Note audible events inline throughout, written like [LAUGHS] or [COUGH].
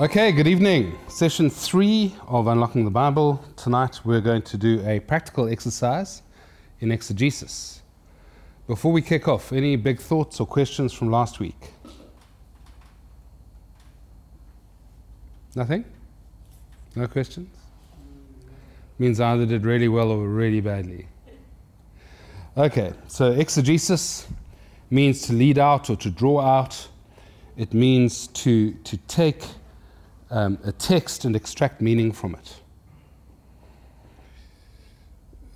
Okay, good evening. Session three of Unlocking the Bible. Tonight we're going to do a practical exercise in exegesis. Before we kick off, any big thoughts or questions from last week? Nothing? No questions? Means either did really well or really badly. Okay, so exegesis means to lead out or to draw out. It means to, to take um, a text and extract meaning from it.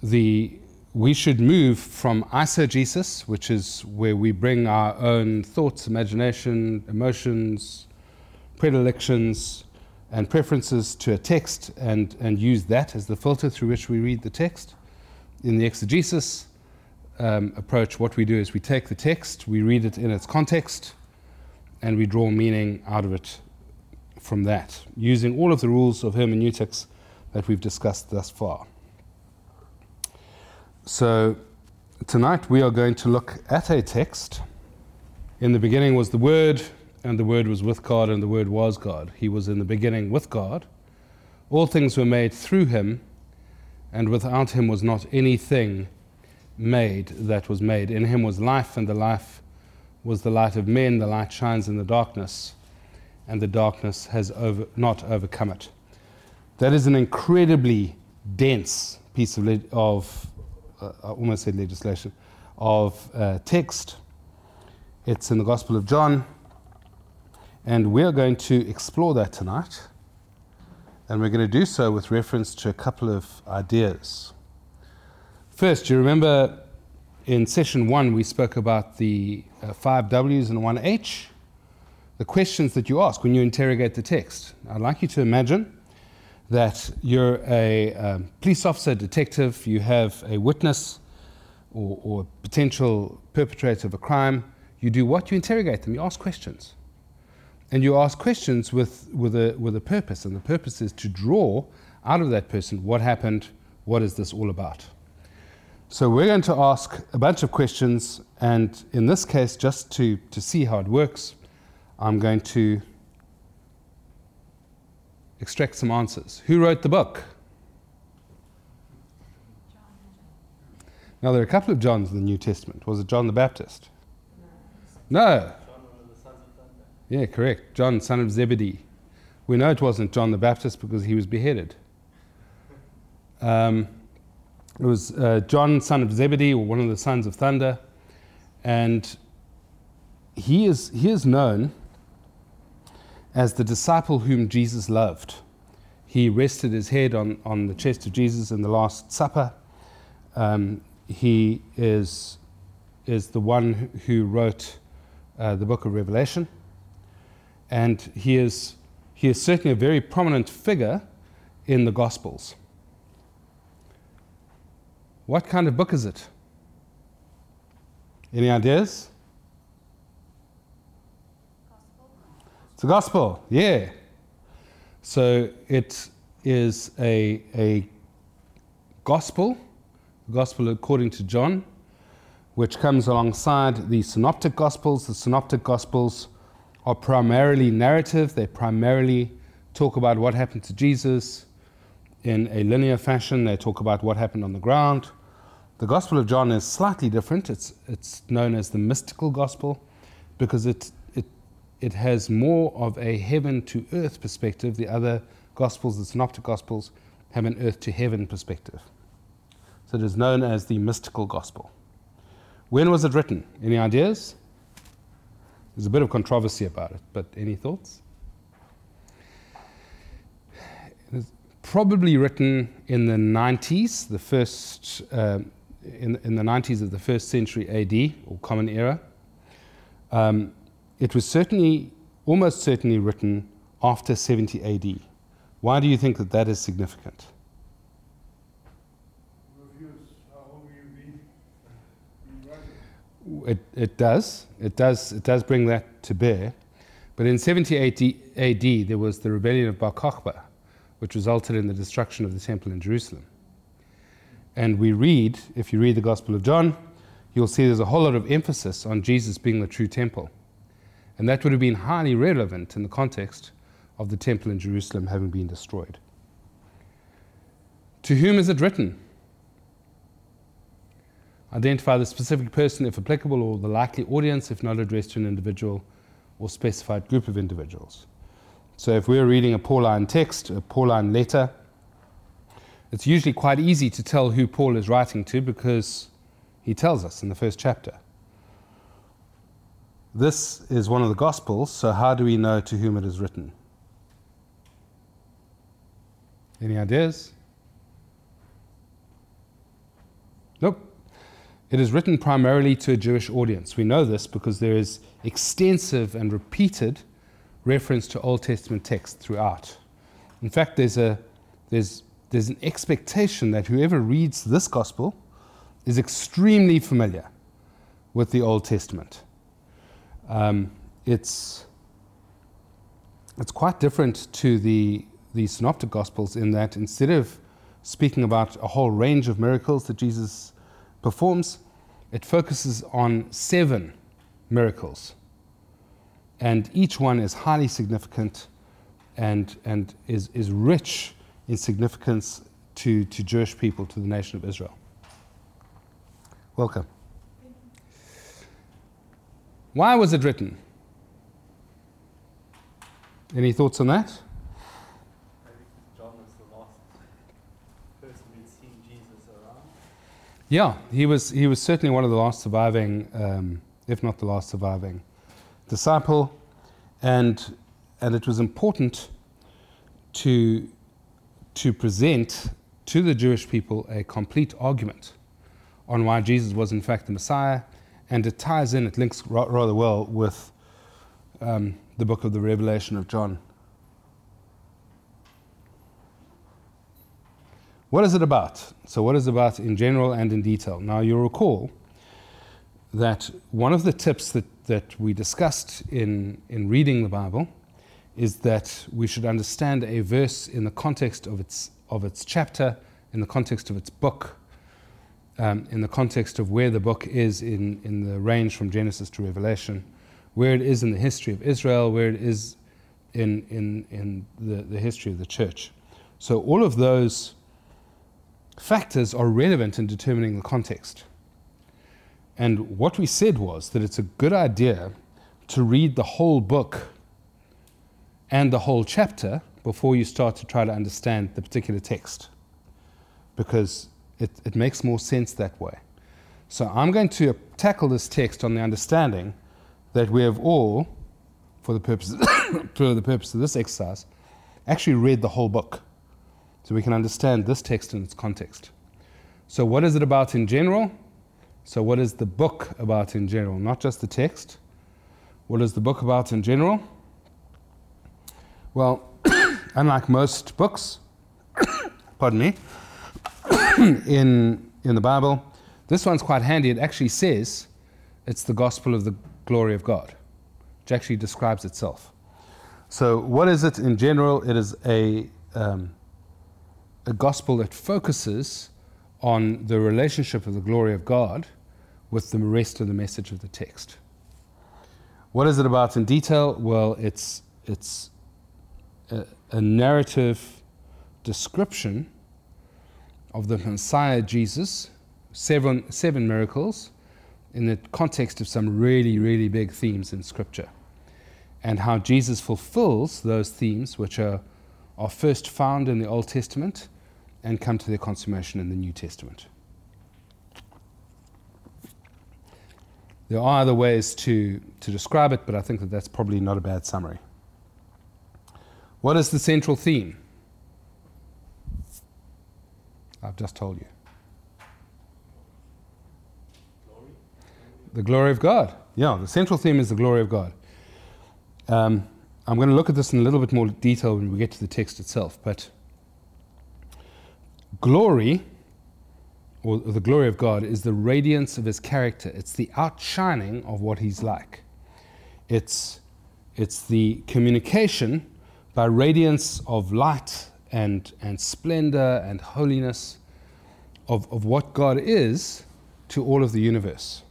The, we should move from eisegesis, which is where we bring our own thoughts, imagination, emotions, predilections, and preferences to a text and, and use that as the filter through which we read the text. In the exegesis um, approach, what we do is we take the text, we read it in its context, and we draw meaning out of it from that, using all of the rules of hermeneutics that we've discussed thus far. So, tonight we are going to look at a text. In the beginning was the Word, and the Word was with God, and the Word was God. He was in the beginning with God. All things were made through him, and without him was not anything made that was made. In him was life, and the life was the light of men. The light shines in the darkness, and the darkness has over, not overcome it. That is an incredibly dense piece of, le- of uh, I almost said legislation, of uh, text. It's in the Gospel of John, and we're going to explore that tonight. And we're going to do so with reference to a couple of ideas. First, you remember in session one we spoke about the uh, five W's and one H? The questions that you ask when you interrogate the text. I'd like you to imagine that you're a um, police officer, detective, you have a witness or, or potential perpetrator of a crime. You do what? You interrogate them, you ask questions. And you ask questions with, with, a, with a purpose, and the purpose is to draw out of that person what happened, what is this all about. So we're going to ask a bunch of questions, and in this case, just to, to see how it works, I'm going to extract some answers. Who wrote the book? Now, there are a couple of Johns in the New Testament. Was it John the Baptist? No. Yeah, correct. John, son of Zebedee. We know it wasn't John the Baptist because he was beheaded. Um, it was uh, John, son of Zebedee, or one of the sons of thunder. And he is, he is known as the disciple whom Jesus loved. He rested his head on, on the chest of Jesus in the Last Supper. Um, he is, is the one who wrote uh, the book of Revelation. And he is, he is certainly a very prominent figure in the Gospels. What kind of book is it? Any ideas? It's a gospel, yeah. So it is a, a gospel, the gospel according to John, which comes alongside the synoptic gospels. The synoptic gospels are primarily narrative, they primarily talk about what happened to Jesus in a linear fashion, they talk about what happened on the ground. The Gospel of John is slightly different. It's, it's known as the mystical gospel because it, it, has more of a heaven to earth perspective. The other gospels, the synoptic gospels, have an earth to heaven perspective. So it is known as the mystical gospel. When was it written? Any ideas? There's a bit of controversy about it, but any thoughts? Probably written in the 90s, the first, uh, in, in the 90s of the first century AD, or Common Era. Um, it was certainly, almost certainly written after 70 AD. Why do you think that that is significant? It, it does. It does. It does bring that to bear. But in 70 AD, there was the rebellion of Bar Kokhba, which resulted in the destruction of the temple in Jerusalem. And we read, if you read the Gospel of John, you'll see there's a whole lot of emphasis on Jesus being the true temple. And that would have been highly relevant in the context of the temple in Jerusalem having been destroyed. To whom is it written? Identify the specific person if applicable or the likely audience if not addressed to an individual or specified group of individuals. So if we're reading a Pauline text, a Pauline letter, it's usually quite easy to tell who Paul is writing to because he tells us in the first chapter. This is one of the Gospels, so how do we know to whom it is written? Any ideas? Nope. It is written primarily to a Jewish audience. We know this because there is extensive and repeated reference to Old Testament text throughout. In fact, there's, a, there's, there's an expectation that whoever reads this gospel is extremely familiar with the Old Testament. Um, it's, it's quite different to the, the Synoptic Gospels in that instead of speaking about a whole range of miracles that Jesus performs, it focuses on seven miracles. And each one is highly significant and, and is, is rich in significance to, to Jewish people, to the nation of Israel. Welcome. Why was it written? Any thoughts on that? John was the last person who'd seen Jesus around. Yeah, he was, he was certainly one of the last surviving, um, if not the last surviving disciple. And, and it was important to, to present to the Jewish people a complete argument on why Jesus was, in fact, the Messiah. And it ties in, it links ra- rather well with um, the book of the Revelation of John. What is it about? So, what is it about in general and in detail? Now, you'll recall that one of the tips that, that we discussed in, in reading the Bible is that we should understand a verse in the context of its, of its chapter, in the context of its book, um, in the context of where the book is in, in the range from Genesis to Revelation, where it is in the history of Israel, where it is in, in, in the, the history of the church. So, all of those factors are relevant in determining the context. And what we said was that it's a good idea to read the whole book and the whole chapter before you start to try to understand the particular text, because it, it makes more sense that way. So I'm going to tackle this text on the understanding that we have all, for the purpose, [COUGHS] for the purpose of this exercise, actually read the whole book so we can understand this text in its context. So, what is it about in general? So, what is the book about in general? Not just the text. What is the book about in general? Well, [COUGHS] unlike most books, [COUGHS] pardon me, [COUGHS] in, in the Bible, this one's quite handy. It actually says it's the gospel of the glory of God, which actually describes itself. So, what is it in general? It is a um, a gospel that focuses on the relationship of the glory of God with the rest of the message of the text. What is it about in detail? Well, it's, it's a, a narrative description of the Messiah Jesus, seven, seven miracles, in the context of some really, really big themes in Scripture, and how Jesus fulfills those themes, which are, are first found in the Old Testament and come to their consummation in the New Testament. There are other ways to, to describe it, but I think that that's probably not a bad summary. What is the central theme? I've just told you. Glory. The glory of God. Yeah, the central theme is the glory of God. Um, I'm going to look at this in a little bit more detail when we get to the text itself, but glory, or the glory of God, is the radiance of his character. It's the outshining of what he's like. It's, it's the communication by radiance of light and, and splendor and holiness of, of what God is to all of the universe.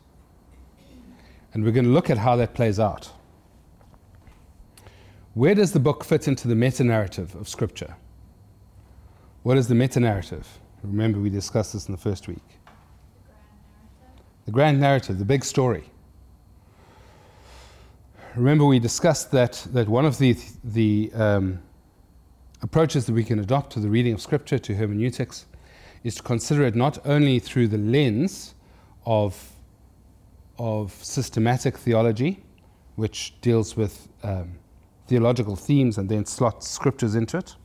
And we're going to look at how that plays out. Where does the book fit into the meta narrative of Scripture? What is the meta narrative? Remember, we discussed this in the first week. The grand narrative, the big story. Remember, we discussed that, that one of the, the um, approaches that we can adopt to the reading of Scripture, to hermeneutics, is to consider it not only through the lens of, of systematic theology, which deals with um, theological themes and then slots scriptures into it,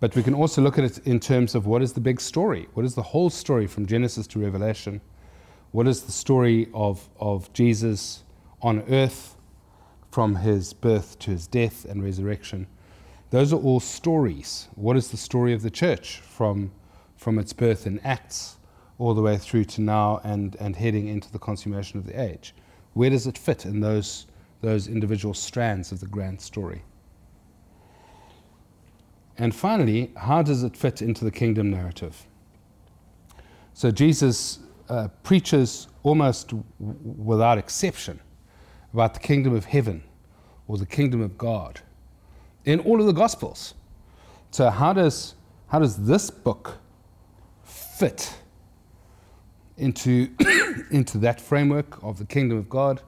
but we can also look at it in terms of what is the big story? What is the whole story from Genesis to Revelation? What is the story of, of Jesus on earth from his birth to his death and resurrection? Those are all stories. What is the story of the church from, from its birth in Acts all the way through to now and, and heading into the consummation of the age? Where does it fit in those, those individual strands of the grand story? And finally, how does it fit into the kingdom narrative? So Jesus uh, preaches almost w- without exception about the kingdom of heaven or the kingdom of God in all of the Gospels. So, how does, how does this book fit into, [COUGHS] into that framework of the kingdom of God?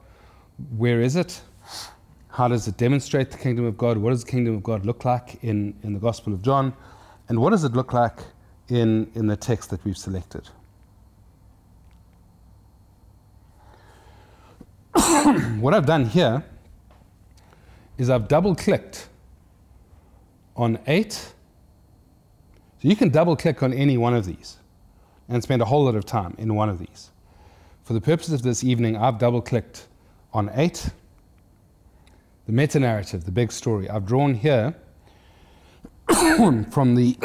Where is it? How does it demonstrate the kingdom of God? What does the kingdom of God look like in, in the Gospel of John? And what does it look like in, in the text that we've selected? [COUGHS] what I've done here is I've double clicked on 8. So you can double click on any one of these and spend a whole lot of time in one of these. For the purposes of this evening, I've double clicked on 8 the meta narrative, the big story. I've drawn here [COUGHS] from the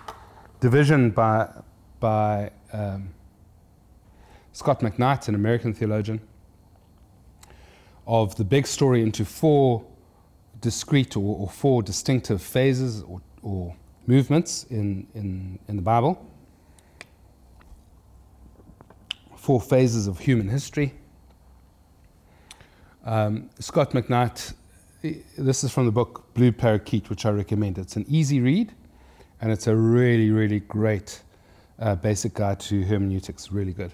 [COUGHS] division by, by um, Scot McKnight, an American theologian, of the big story into four discrete or, or four distinctive phases or, or movements in, in, in the Bible. Four phases of human history. Um, Scot McKnight this is from the book Blue Parakeet, which I recommend. It's an easy read, and it's a really, really great uh, basic guide to hermeneutics. Really good.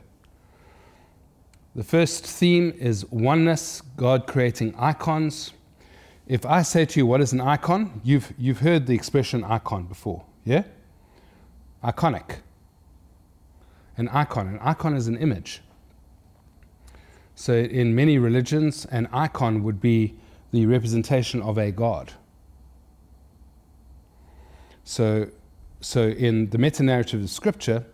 The first theme is oneness, God creating icons. If I say to you, what is an icon? You've, you've heard the expression icon before, yeah? Iconic. An icon. An icon is an image. So, in many religions, an icon would be the representation of a God. So, so in the meta narrative of Scripture,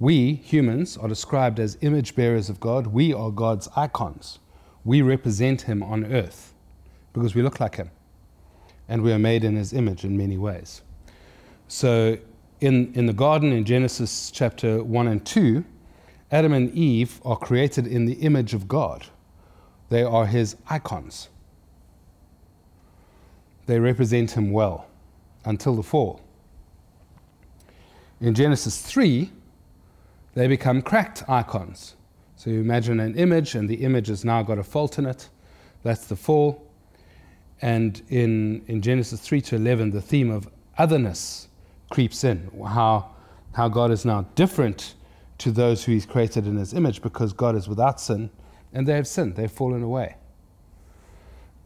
we humans are described as image bearers of God. We are God's icons. We represent Him on earth because we look like Him and we are made in His image in many ways. So, in, in the garden in Genesis chapter 1 and 2, Adam and Eve are created in the image of God, they are His icons they represent him well until the fall. In Genesis 3, they become cracked icons. So you imagine an image, and the image has now got a fault in it. That's the fall. And in, in Genesis 3 to 11, the theme of otherness creeps in. How, how God is now different to those who He's created in His image because God is without sin and they have sinned, they've fallen away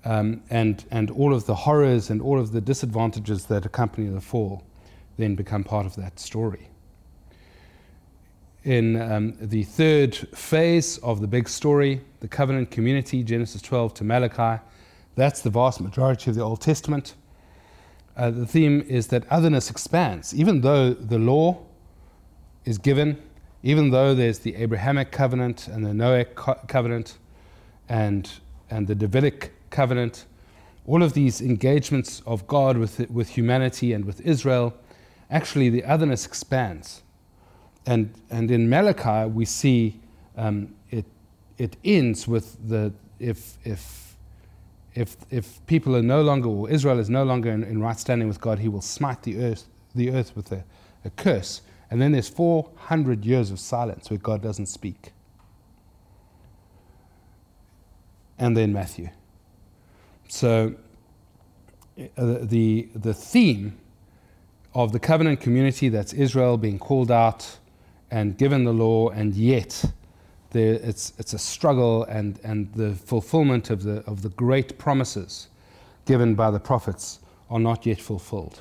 um, and, and all of the horrors and all of the disadvantages that accompany the fall then become part of that story. In um, the third phase of the big story, the covenant community, Genesis 12 to Malachi, that's the vast majority of the Old Testament. Uh, the theme is that otherness expands. Even though the law is given, even though there's the Abrahamic covenant and the Noahic co- covenant and, and the Davidic covenant, all of these engagements of God with, with humanity and with Israel, actually the otherness expands. And, and in Malachi, we see um, it, it ends with the if, if, if, if people are no longer, or Israel is no longer in, in right standing with God, he will smite the earth, the earth with a, a curse. And then there's 400 years of silence where God doesn't speak. And then Matthew. So uh, the, the theme of the covenant community that's Israel being called out and given the law, and yet it's, it's a struggle and, and the fulfillment of the, of the great promises given by the prophets are not yet fulfilled.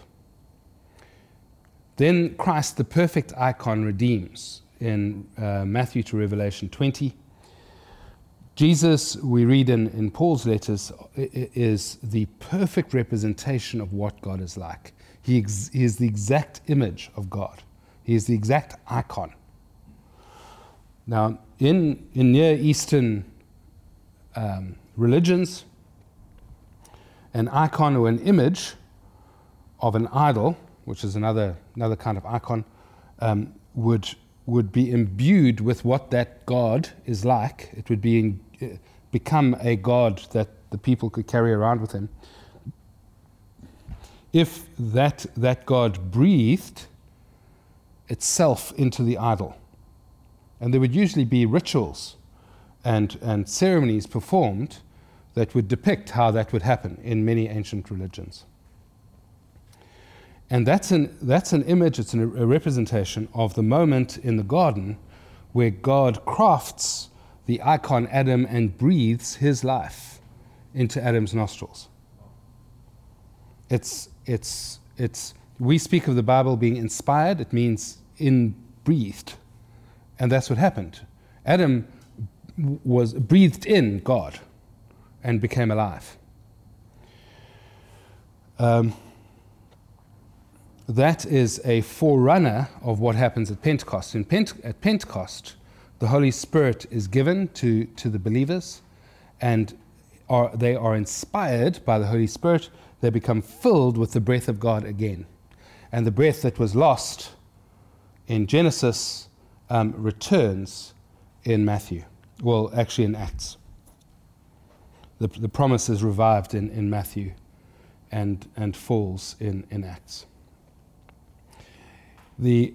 Then Christ, the perfect icon, redeems in uh, Matthew to Revelation 20. Jesus, we read in, in Paul's letters, is the perfect representation of what God is like. He, ex- he is the exact image of God, He is the exact icon. Now, in, in Near Eastern um, religions, an icon or an image of an idol, which is another, another kind of icon, um, would, would be imbued with what that God is like. It would be in, uh, become a God that the people could carry around with him. If that, that God breathed itself into the idol, and there would usually be rituals and, and ceremonies performed that would depict how that would happen in many ancient religions. And that's an, that's an image, it's an, a representation of the moment in the garden where God crafts the icon Adam and breathes his life into Adam's nostrils. It's, it's, it's, we speak of the Bible being inspired, it means in breathed. And that's what happened. Adam was breathed in God and became alive. Um, that is a forerunner of what happens at Pentecost. In Pent- at Pentecost, the Holy Spirit is given to, to the believers, and are, they are inspired by the Holy Spirit. They become filled with the breath of God again. And the breath that was lost in Genesis um, returns in Matthew. Well, actually, in Acts. The, the promise is revived in, in Matthew and, and falls in, in Acts. The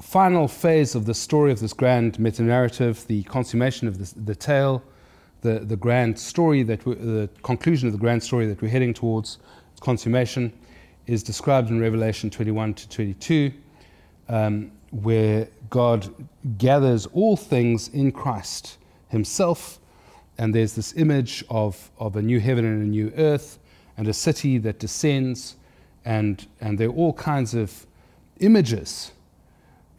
final phase of the story of this grand meta narrative, the consummation of this, the tale, the, the grand story that the conclusion of the grand story that we're heading towards consummation, is described in Revelation 21 to 22. Um, where God gathers all things in Christ Himself, and there's this image of, of a new heaven and a new earth, and a city that descends, and, and there are all kinds of images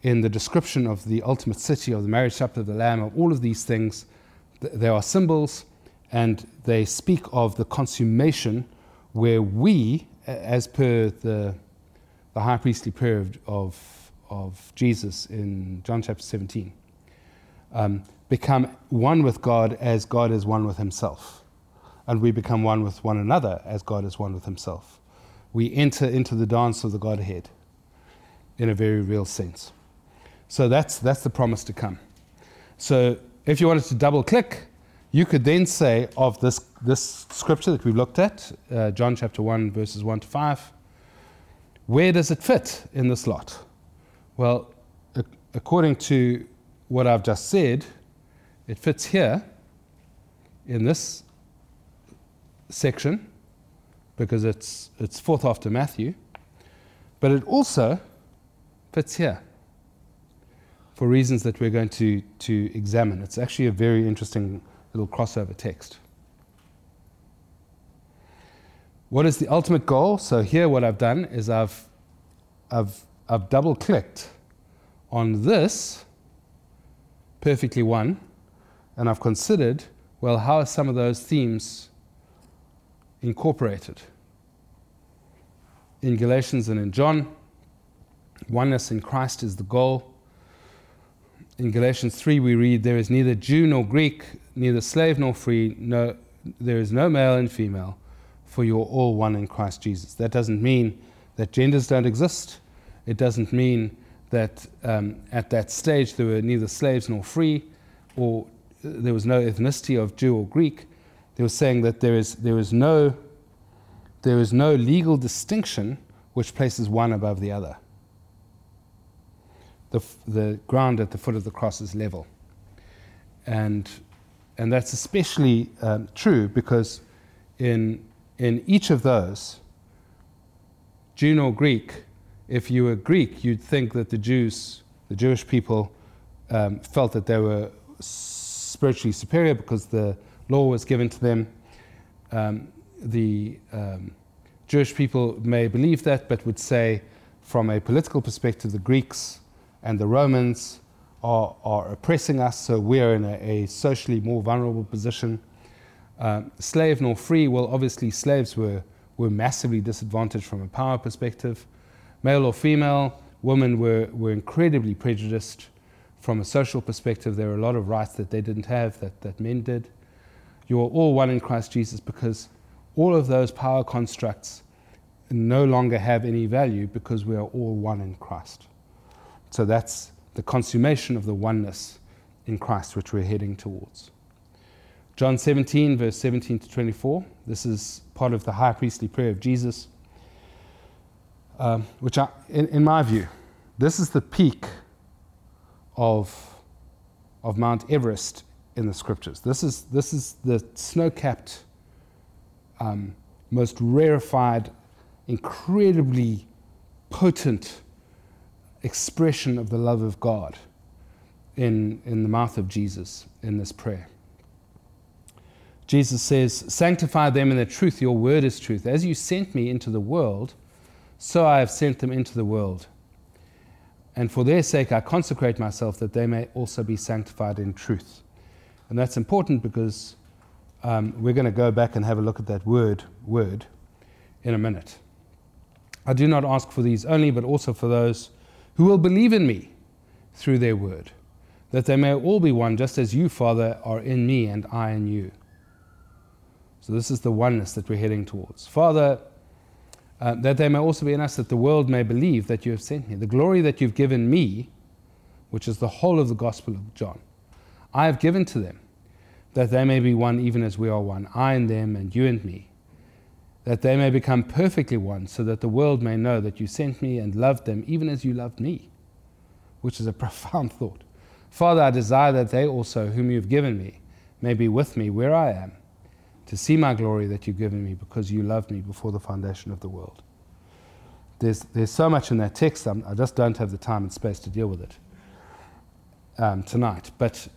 in the description of the ultimate city, of the marriage supper of the Lamb, of all of these things. There are symbols, and they speak of the consummation where we, as per the, the high priestly prayer of of Jesus in John chapter 17 um, become one with God as God is one with himself. And we become one with one another as God is one with himself. We enter into the dance of the Godhead in a very real sense. So that's, that's the promise to come. So if you wanted to double click, you could then say of this, this scripture that we've looked at, uh, John chapter 1, verses 1 to 5, where does it fit in this lot? Well, according to what I've just said, it fits here in this section because it's, it's fourth after Matthew, but it also fits here for reasons that we're going to, to examine. It's actually a very interesting little crossover text. What is the ultimate goal? So, here, what I've done is I've, I've I've double clicked on this perfectly one, and I've considered, well, how are some of those themes incorporated? In Galatians and in John, oneness in Christ is the goal. In Galatians 3, we read, There is neither Jew nor Greek, neither slave nor free, no, there is no male and female, for you're all one in Christ Jesus. That doesn't mean that genders don't exist. It doesn't mean that um, at that stage there were neither slaves nor free, or there was no ethnicity of Jew or Greek. They were saying that there is, there is, no, there is no legal distinction which places one above the other. The, the ground at the foot of the cross is level. And, and that's especially um, true because in, in each of those, Jew nor Greek. If you were Greek, you'd think that the Jews, the Jewish people, um, felt that they were spiritually superior because the law was given to them. Um, the um, Jewish people may believe that, but would say, from a political perspective, the Greeks and the Romans are, are oppressing us, so we're in a, a socially more vulnerable position. Um, slave nor free, well, obviously, slaves were, were massively disadvantaged from a power perspective. Male or female, women were, were incredibly prejudiced from a social perspective. There were a lot of rights that they didn't have that, that men did. You are all one in Christ Jesus because all of those power constructs no longer have any value because we are all one in Christ. So that's the consummation of the oneness in Christ which we're heading towards. John 17, verse 17 to 24. This is part of the high priestly prayer of Jesus, um, which, I, in, in my view, this is the peak of, of Mount Everest in the scriptures. This is, this is the snow capped, um, most rarefied, incredibly potent expression of the love of God in, in the mouth of Jesus in this prayer. Jesus says, Sanctify them in the truth, your word is truth. As you sent me into the world, so I have sent them into the world. And for their sake I consecrate myself that they may also be sanctified in truth. And that's important because um, we're going to go back and have a look at that word, word, in a minute. I do not ask for these only, but also for those who will believe in me through their word, that they may all be one, just as you, Father, are in me and I in you. So, this is the oneness that we're heading towards. Father, uh, that they may also be in us, that the world may believe that you have sent me. The glory that you've given me, which is the whole of the Gospel of John, I have given to them, that they may be one even as we are one, I and them, and you and me that they may become perfectly one, so that the world may know that you sent me and loved them even as you loved me, which is a [LAUGHS] profound thought. Father, I desire that they also, whom you have given me, may be with me where I am, to see my glory that you've given me because you loved me before the foundation of the world. There's, there's so much in that text, I'm, i just don't have the time and space to deal with it um, tonight. But,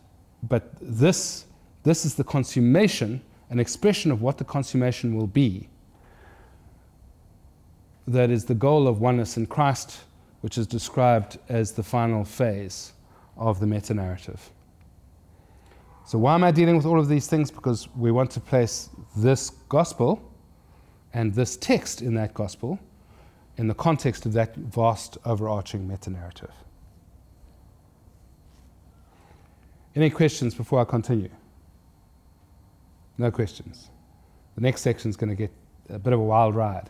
but this, this is the consummation, an expression of what the consummation will be that is the goal of oneness in Christ, which is described as the final phase of the meta narrative. So, why am I dealing with all of these things? Because we want to place this gospel and this text in that gospel in the context of that vast overarching meta narrative. Any questions before I continue? No questions. The next section is going to get a bit of a wild ride.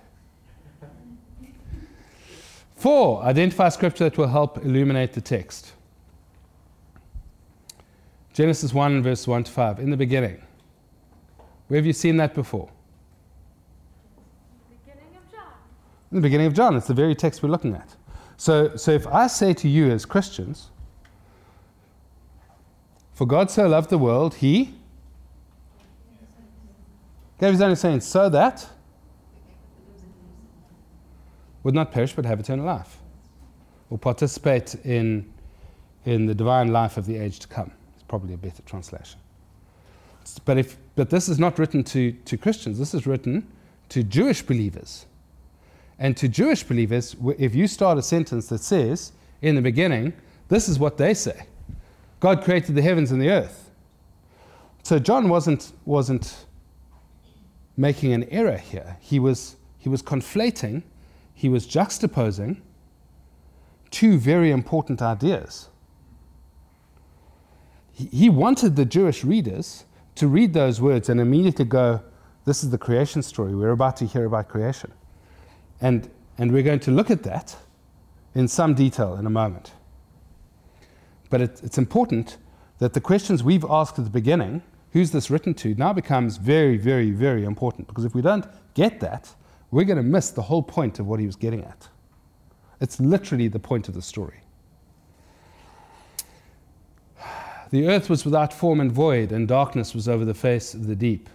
Four, identify scripture that will help illuminate the text. Genesis 1, verse 1 to 5. In the beginning. Where have you seen that before? The beginning of John. In the beginning of John. It's the very text we're looking at. So, so if I say to you as Christians, For God so loved the world, He gave His only Son, so that would not perish but have eternal life, or participate in, in the divine life of the age to come. Probably a better translation. But, if, but this is not written to, to Christians, this is written to Jewish believers. And to Jewish believers, if you start a sentence that says, in the beginning, this is what they say God created the heavens and the earth. So John wasn't, wasn't making an error here. He was, he was conflating he was juxtaposing two very important ideas. He wanted the Jewish readers to read those words and immediately go, This is the creation story. We're about to hear about creation. And, and we're going to look at that in some detail in a moment. But it, it's important that the questions we've asked at the beginning, who's this written to, now becomes very, very, very important. Because if we don't get that, we're going to miss the whole point of what he was getting at. It's literally the point of the story. The earth was without form and void, and darkness was over the face of the deep.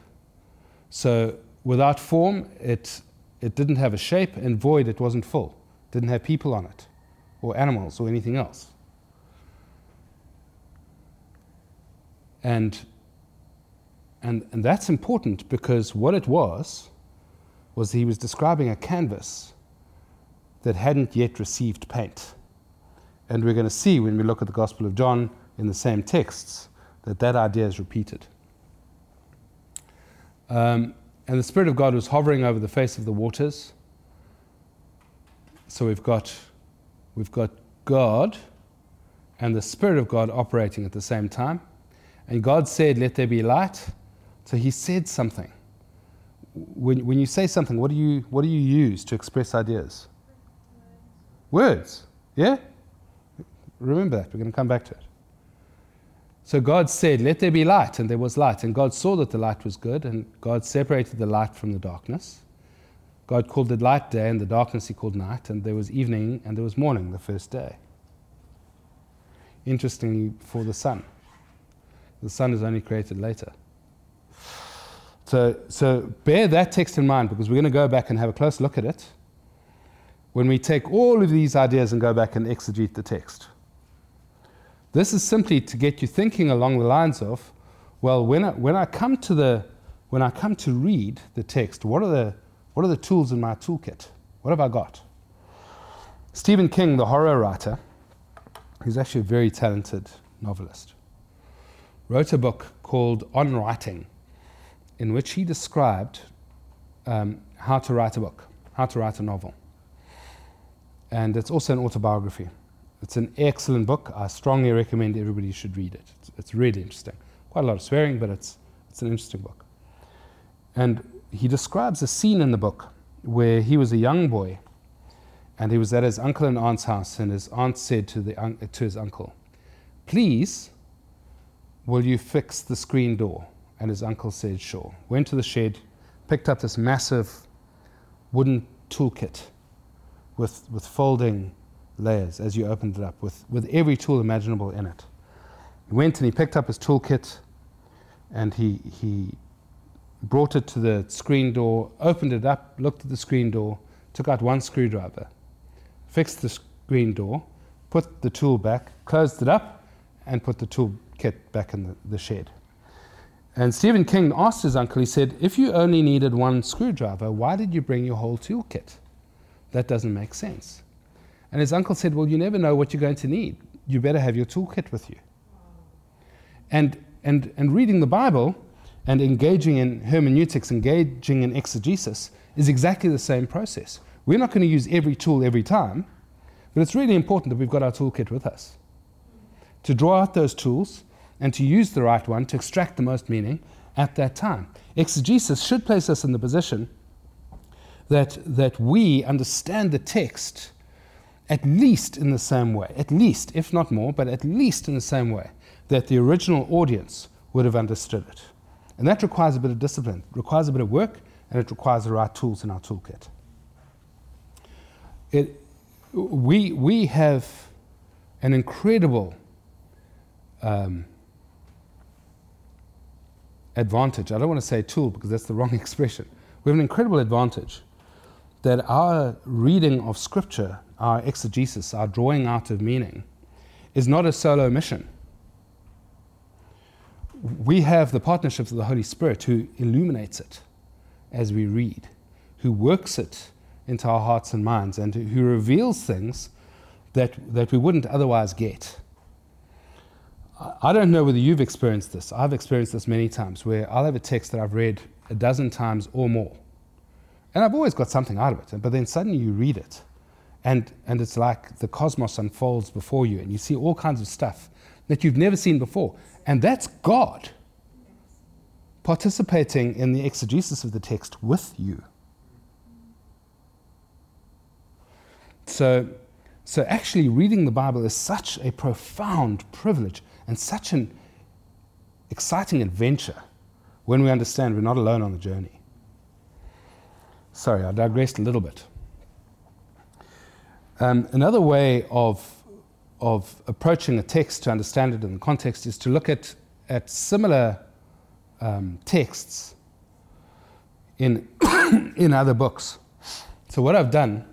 So, without form, it, it didn't have a shape, and void, it wasn't full. Didn't have people on it, or animals, or anything else. And, and, and that's important because what it was, was he was describing a canvas that hadn't yet received paint. And we're going to see when we look at the Gospel of John in the same texts that that idea is repeated. Um, and the Spirit of God was hovering over the face of the waters. So we've got, we've got God and the Spirit of God operating at the same time. And God said, Let there be light. So he said something. When, when you say something, what do, you, what do you use to express ideas? Words. Yeah? Remember that. We're going to come back to it. So God said, Let there be light, and there was light. And God saw that the light was good, and God separated the light from the darkness. God called the light day, and the darkness he called night, and there was evening and there was morning the first day. Interestingly, for the sun. The sun is only created later. So, so bear that text in mind because we're going to go back and have a close look at it when we take all of these ideas and go back and exegete the text. This is simply to get you thinking along the lines of, well, when I, when I come to the when I come to read the text, what are the what are the tools in my toolkit? What have I got? Stephen King, the horror writer, who's actually a very talented novelist, wrote a book called On Writing, in which he described um, how to write a book, how to write a novel. And it's also an autobiography. It's an excellent book. I strongly recommend everybody should read it. It's, it's really interesting. Quite a lot of swearing, but it's, it's an interesting book. And he describes a scene in the book where he was a young boy and he was at his uncle and aunt's house, and his aunt said to, the, to his uncle, Please, will you fix the screen door? And his uncle said, Sure. Went to the shed, picked up this massive wooden toolkit with, with folding layers as you opened it up, with, with every tool imaginable in it. He went and he picked up his toolkit and he, he brought it to the screen door, opened it up, looked at the screen door, took out one screwdriver, fixed the screen door, put the tool back, closed it up, and put the toolkit back in the, the shed. And Stephen King asked his uncle, he said, If you only needed one screwdriver, why did you bring your whole toolkit? That doesn't make sense. And his uncle said, Well, you never know what you're going to need. You better have your toolkit with you. And, and, and reading the Bible and engaging in hermeneutics, engaging in exegesis, is exactly the same process. We're not going to use every tool every time, but it's really important that we've got our toolkit with us. To draw out those tools and to use the right one to extract the most meaning at that time. Exegesis should place us in the position that, that we understand the text at least in the same way, at least, if not more, but at least in the same way that the original audience would have understood it. And that requires a bit of discipline, it requires a bit of work, and it requires the right tools in our toolkit. It, we, we have an incredible um, advantage. I don't want to say tool because that's the wrong [LAUGHS] expression. We have an incredible advantage that our reading of Scripture, our exegesis, our drawing out of meaning, is not a solo mission. We have the partnership of the Holy Spirit who illuminates it as we read, who works it into our hearts and minds, and who reveals things that, that we wouldn't otherwise get. I don't know whether you've experienced this. I've experienced this many times where I'll have a text that I've read a dozen times or more and I've always got something out of it. But then suddenly you read it, and, and it's like the cosmos unfolds before you, and you see all kinds of stuff that you've never seen before. And that's God participating in the exegesis of the text with you. So, so actually, reading the Bible is such a profound privilege and such an exciting adventure when we understand we're not alone on the journey. Sorry, I digressed a little bit. Um, another way of, of approaching a text to understand it in context is to look at, at similar um, texts in, [COUGHS] in other books. So, what I've done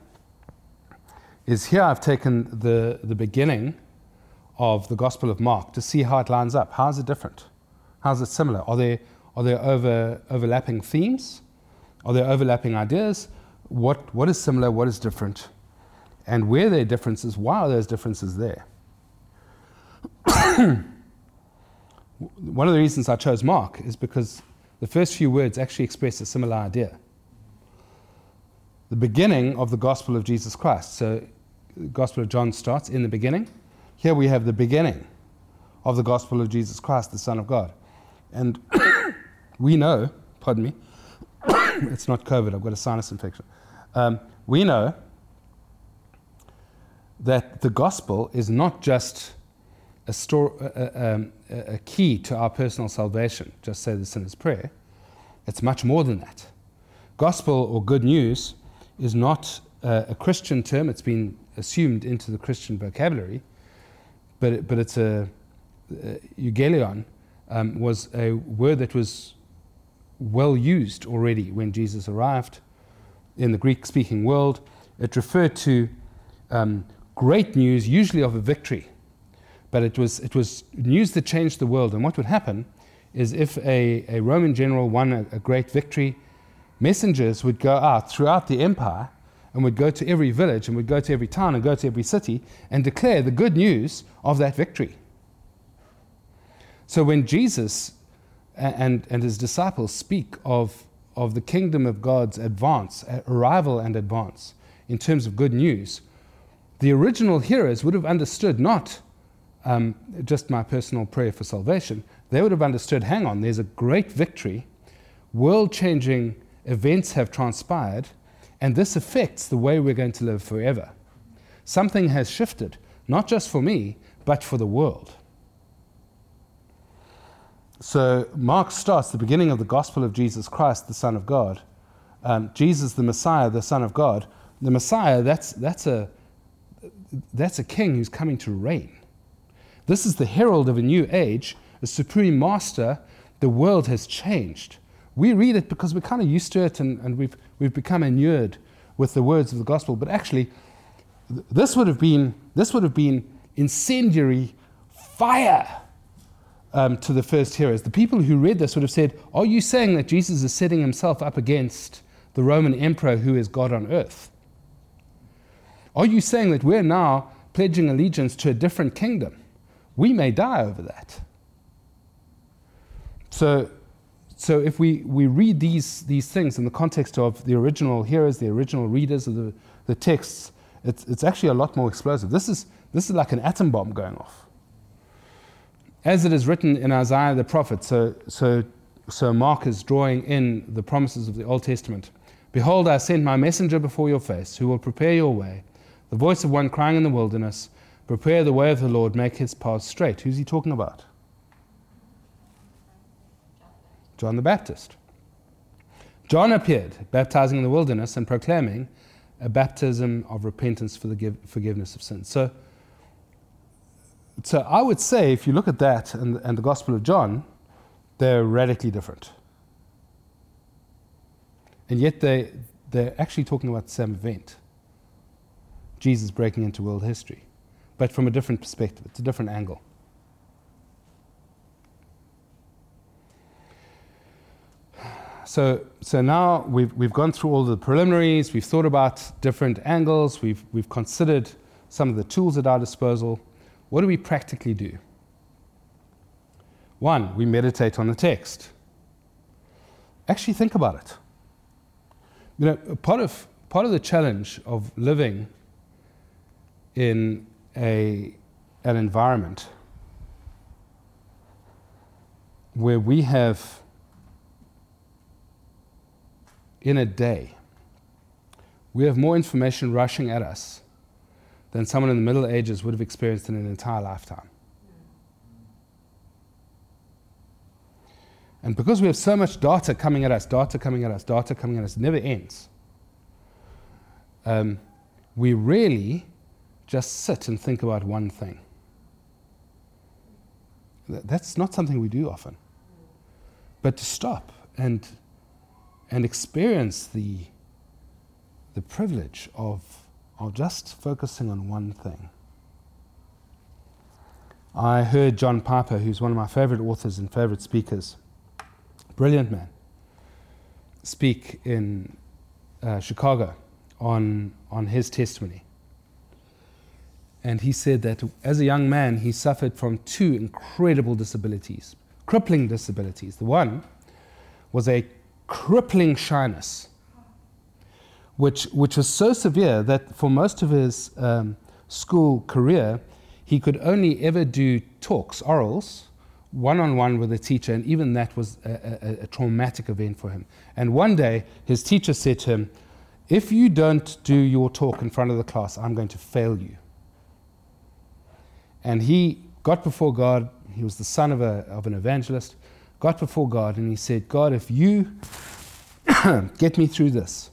is here I've taken the, the beginning of the Gospel of Mark to see how it lines up. How is it different? How is it similar? Are there, are there over, overlapping themes? Are there overlapping ideas? What, what is similar? What is different? And where there differences, why are those differences there? [COUGHS] One of the reasons I chose Mark is because the first few words actually express a similar idea. The beginning of the gospel of Jesus Christ. So, the Gospel of John starts in the beginning. Here we have the beginning of the gospel of Jesus Christ, the Son of God. And [COUGHS] we know, pardon me, [COUGHS] it's not COVID, I've got a sinus infection. Um, we know that the gospel is not just a, store, a, um, a, key to our personal salvation, just say the sinner's prayer. It's much more than that. Gospel or good news is not a, a Christian term, it's been assumed into the Christian vocabulary, but, it, but it's a, euangelion um, was a word that was well used already when Jesus arrived in the Greek speaking world. It referred to um, great news, usually of a victory, but it was, it was news that changed the world. And what would happen is if a, a Roman general won a, a great victory, messengers would go out throughout the empire and would go to every village and would go to every town and go to every city and declare the good news of that victory. So when Jesus and, and his disciples speak of, of the kingdom of God's advance, arrival and advance, in terms of good news, the original hearers would have understood not um, just my personal prayer for salvation, they would have understood hang on, there's a great victory, world changing events have transpired, and this affects the way we're going to live forever. Something has shifted, not just for me, but for the world. So, Mark starts the beginning of the gospel of Jesus Christ, the Son of God. Um, Jesus, the Messiah, the Son of God. The Messiah, that's, that's, a, that's a king who's coming to reign. This is the herald of a new age, a supreme master. The world has changed. We read it because we're kind of used to it and, and we've, we've become inured with the words of the gospel. But actually, this would have been, this would have been incendiary fire um, to the first hearers. The people who read this would have said, Are you saying that Jesus is setting himself up against the Roman emperor who is God on earth? Are you saying that we're now pledging allegiance to a different kingdom? We may die over that. So, so if we, we read these, these things in the context of the original hearers, the original readers of the, the texts, it's, it's actually a lot more explosive. This is, this is like an atom bomb going off as it is written in Isaiah the prophet, so, so, so Mark is drawing in the promises of the Old Testament. Behold, I send my messenger before your face, who will prepare your way. The voice of one crying in the wilderness, Prepare the way of the Lord, make his paths straight. Who's he talking about? John the Baptist. John appeared, baptizing in the wilderness and proclaiming a baptism of repentance for the forgiveness of sins. So, so I would say, if you look at that and, and the Gospel of John, they're radically different. And yet they, they're actually talking about the same event Jesus breaking into world history, but from a different perspective, it's a different angle. So, so now we've, we've gone through all the preliminaries, we've thought about different angles, we've, we've considered some of the tools at our disposal. What do we practically do? One, we meditate on the text. Actually, think about it. You know, part of, part of the challenge of living in a, an environment where we have, in a day, we have more information rushing at us than someone in the Middle Ages would have experienced in an entire lifetime. And because we have so much data coming at us, data coming at us, data coming at us, never ends. Um, we really just sit and think about one thing. That's not something we do often. But to stop and, and experience the, the privilege of, of just focusing on one thing. I heard John Piper, who's one of my favorite authors and favorite speakers, brilliant man, speak in uh, Chicago on, on his testimony. And he said that as a young man, he suffered from two incredible disabilities, crippling disabilities. The one was a crippling shyness, which, which was so severe that for most of his um, school career, he could only ever do talks, orals, one on one with a teacher, and even that was a, a, a, traumatic event for him. And one day, his teacher said to him, If you don't do your talk in front of the class, I'm going to fail you. And he got before God, he was the son of, a, of an evangelist, got before God, and he said, God, if you [COUGHS] get me through this,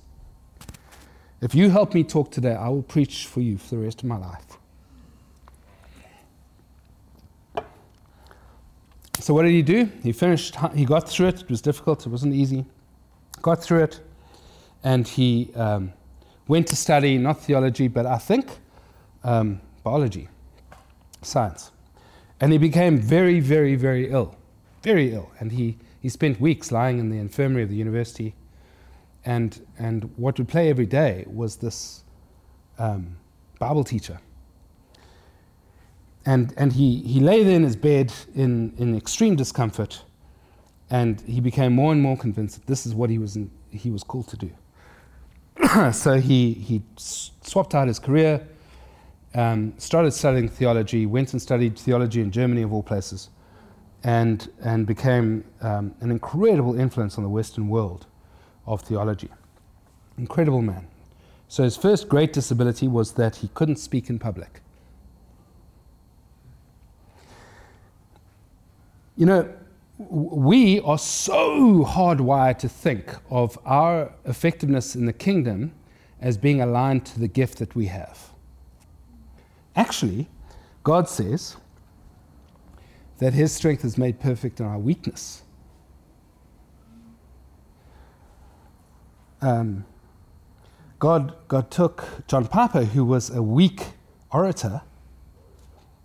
if you help me talk today, I will preach for you for the rest of my life. So what did he do? He finished, he got through it. It was difficult, it wasn't easy. Got through it, and he um, went to study not theology, but I think um, biology, science. And he became very, very, very ill, very ill. And he, he spent weeks lying in the infirmary of the university. And, and what would play every day was this um, Bible teacher and, and he, he lay there in his bed in, in extreme discomfort, and he became more and more convinced that this is what he was, in, he was called to do. [COUGHS] so he, he swapped out his career, um, started studying theology, went and studied theology in Germany, of all places, and, and became um, an incredible influence on the Western world of theology. Incredible man. So his first great disability was that he couldn't speak in public. You know, we are so hardwired to think of our effectiveness in the kingdom as being aligned to the gift that we have. Actually, God says that His strength is made perfect in our weakness. Um, God, God took John Piper, who was a weak orator,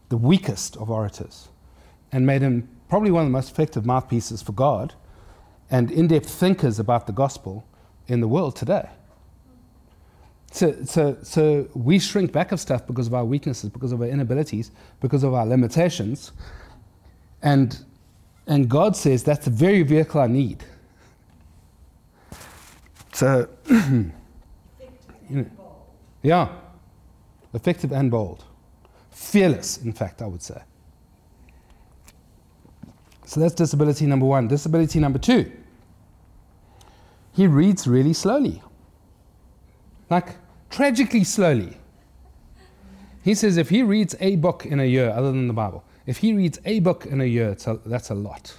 the weakest of orators, and made him probably one of the most effective mouthpieces for God and in depth thinkers about the gospel in the world today. So, so, so we shrink back of stuff because of our weaknesses, because of our inabilities, because of our limitations. And, and God says that's the very vehicle I need. So, you know, yeah, effective and bold. Fearless, in fact, I would say. So that's disability number one. Disability number two, he reads really slowly, like tragically slowly. He says if he reads a book in a year, other than the Bible, if he reads a book in a year, a, that's a lot.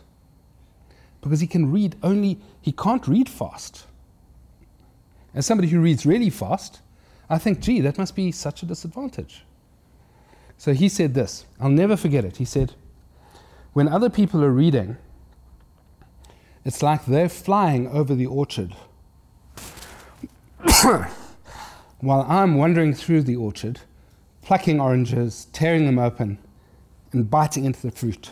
Because he can read only, he can't read fast. As somebody who reads really fast, I think, gee, that must be such a disadvantage. So he said this, I'll never forget it. He said, when other people are reading, it's like they're flying over the orchard. [COUGHS] While I'm wandering through the orchard, plucking oranges, tearing them open, and biting into the fruit.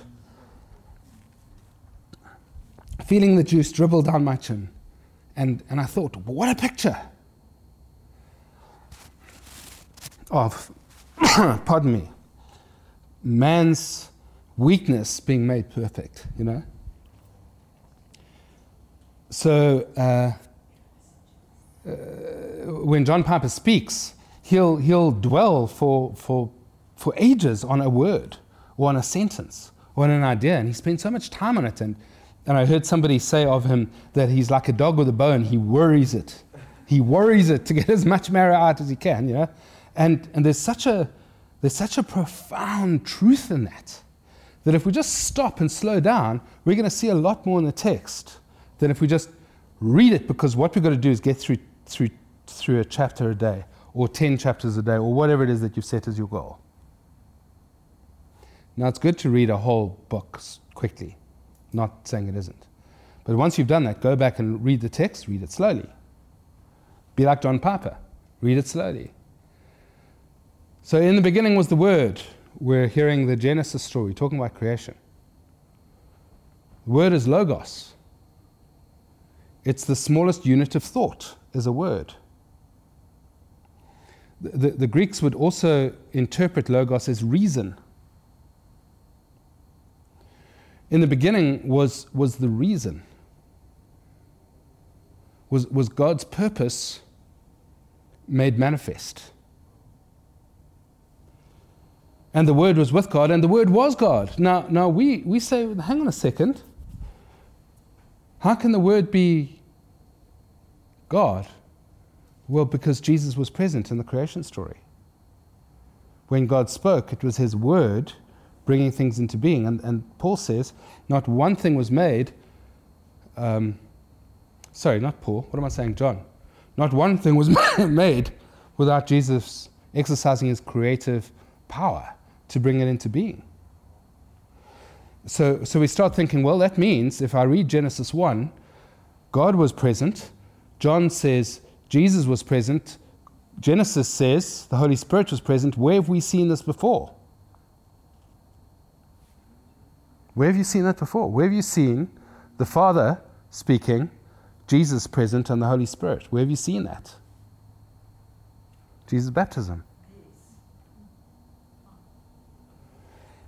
Feeling the juice dribble down my chin. And, and I thought, what a picture of, [COUGHS] pardon me, man's weakness being made perfect, you know? So uh, uh, when John Piper speaks, he'll, he'll dwell for, for, for ages on a word or on a sentence or on an idea, and he spends so much time on it. And, and I heard somebody say of him that he's like a dog with a bone, he worries it. He worries it to get as much marrow out as he can, you know? And, and there's, such a, there's such a profound truth in that that if we just stop and slow down, we're going to see a lot more in the text than if we just read it, because what we've got to do is get through, through, through a chapter a day, or 10 chapters a day, or whatever it is that you've set as your goal. Now, it's good to read a whole book quickly, not saying it isn't. But once you've done that, go back and read the text, read it slowly. Be like John Piper. Read it slowly. So, in the beginning was the Word. We're hearing the Genesis story, talking about creation. The word is logos. It's the smallest unit of thought, is a word. The, the, the Greeks would also interpret logos as reason. In the beginning was, was the reason, was, was God's purpose made manifest. And the Word was with God, and the Word was God. Now, now we, we say, hang on a second. How can the Word be God? Well, because Jesus was present in the creation story. When God spoke, it was His Word bringing things into being. And, and Paul says, not one thing was made. Um, sorry, not Paul. What am I saying? John. Not one thing was [LAUGHS] made without Jesus exercising His creative power to bring it into being. So, so we start thinking, well, that means if I read Genesis 1, God was present. John says Jesus was present. Genesis says the Holy Spirit was present. Where have we seen this before? Where have you seen that before? Where have you seen the Father speaking, Jesus present, and the Holy Spirit? Where have you seen that? Jesus' baptism.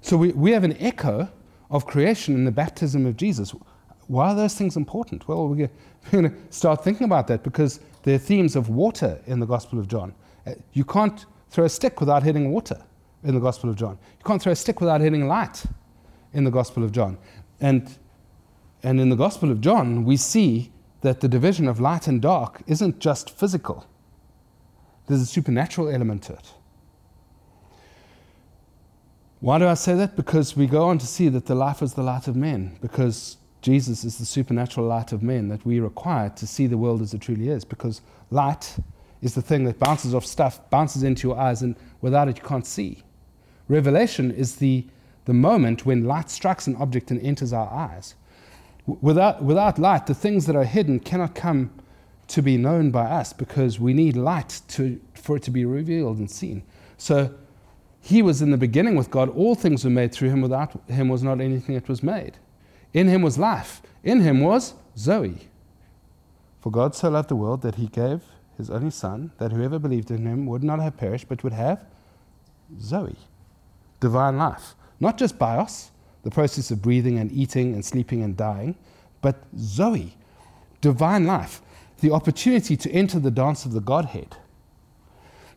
So we, we have an echo of creation in the baptism of Jesus. Why are those things important? Well, we're going [LAUGHS] to start thinking about that because there are themes of water in the Gospel of John. Uh, you can't throw a stick without hitting water in the Gospel of John. You can't throw a stick without hitting light in the Gospel of John. And, and in the Gospel of John, we see that the division of light and dark isn't just physical, there's a supernatural element to it. Why do I say that? Because we go on to see that the life is the light of men, because Jesus is the supernatural light of men that we require to see the world as it truly is. Because light is the thing that bounces off stuff, bounces into your eyes, and without it you can't see. Revelation is the, the moment when light strikes an object and enters our eyes. Without, without light, the things that are hidden cannot come to be known by us because we need light to, for it to be revealed and seen. So he was in the beginning with God. All things were made through him. Without him was not anything that was made. In him was life. In him was Zoe. For God so loved the world that he gave his only Son, that whoever believed in him would not have perished, but would have Zoe, divine life. Not just bios, the process of breathing and eating and sleeping and dying, but Zoe, divine life, the opportunity to enter the dance of the Godhead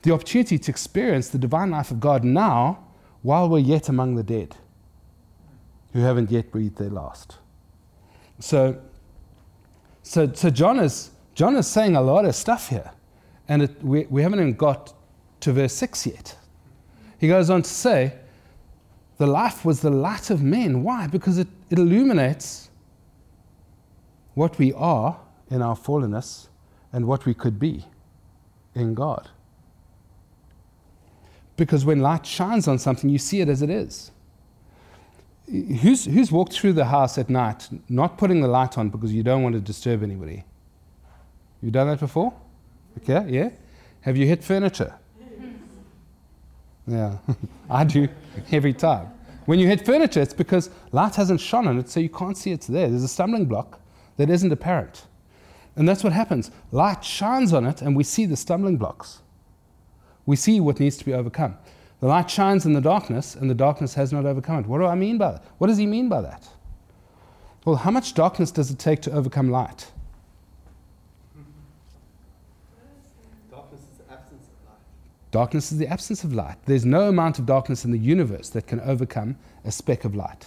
the opportunity to experience the divine life of God now while we're yet among the dead who haven't yet breathed their last. So, so, so John, is, John is saying a lot of stuff here, and it, we, we haven't even got to verse 6 yet. He goes on to say, The life was the light of men. Why? Because it, it illuminates what we are in our fallenness and what we could be in God. Because when light shines on something, you see it as it is. Who's, who's walked through the house at night not putting the light on because you don't want to disturb anybody? You've done that before? Okay, yeah? Have you hit furniture? Yeah, [LAUGHS] I do every time. When you hit furniture, it's because light hasn't shone on it, so you can't see it's there. There's a stumbling block that isn't apparent. And that's what happens. Light shines on it, and we see the stumbling blocks we see what needs to be overcome. The light shines in the darkness, and the darkness has not overcome it. What do I mean by that? What does he mean by that? Well, how much darkness does it take to overcome light? Darkness is the absence of light. Darkness is the absence of light. There's no amount of darkness in the universe that can overcome a speck of light.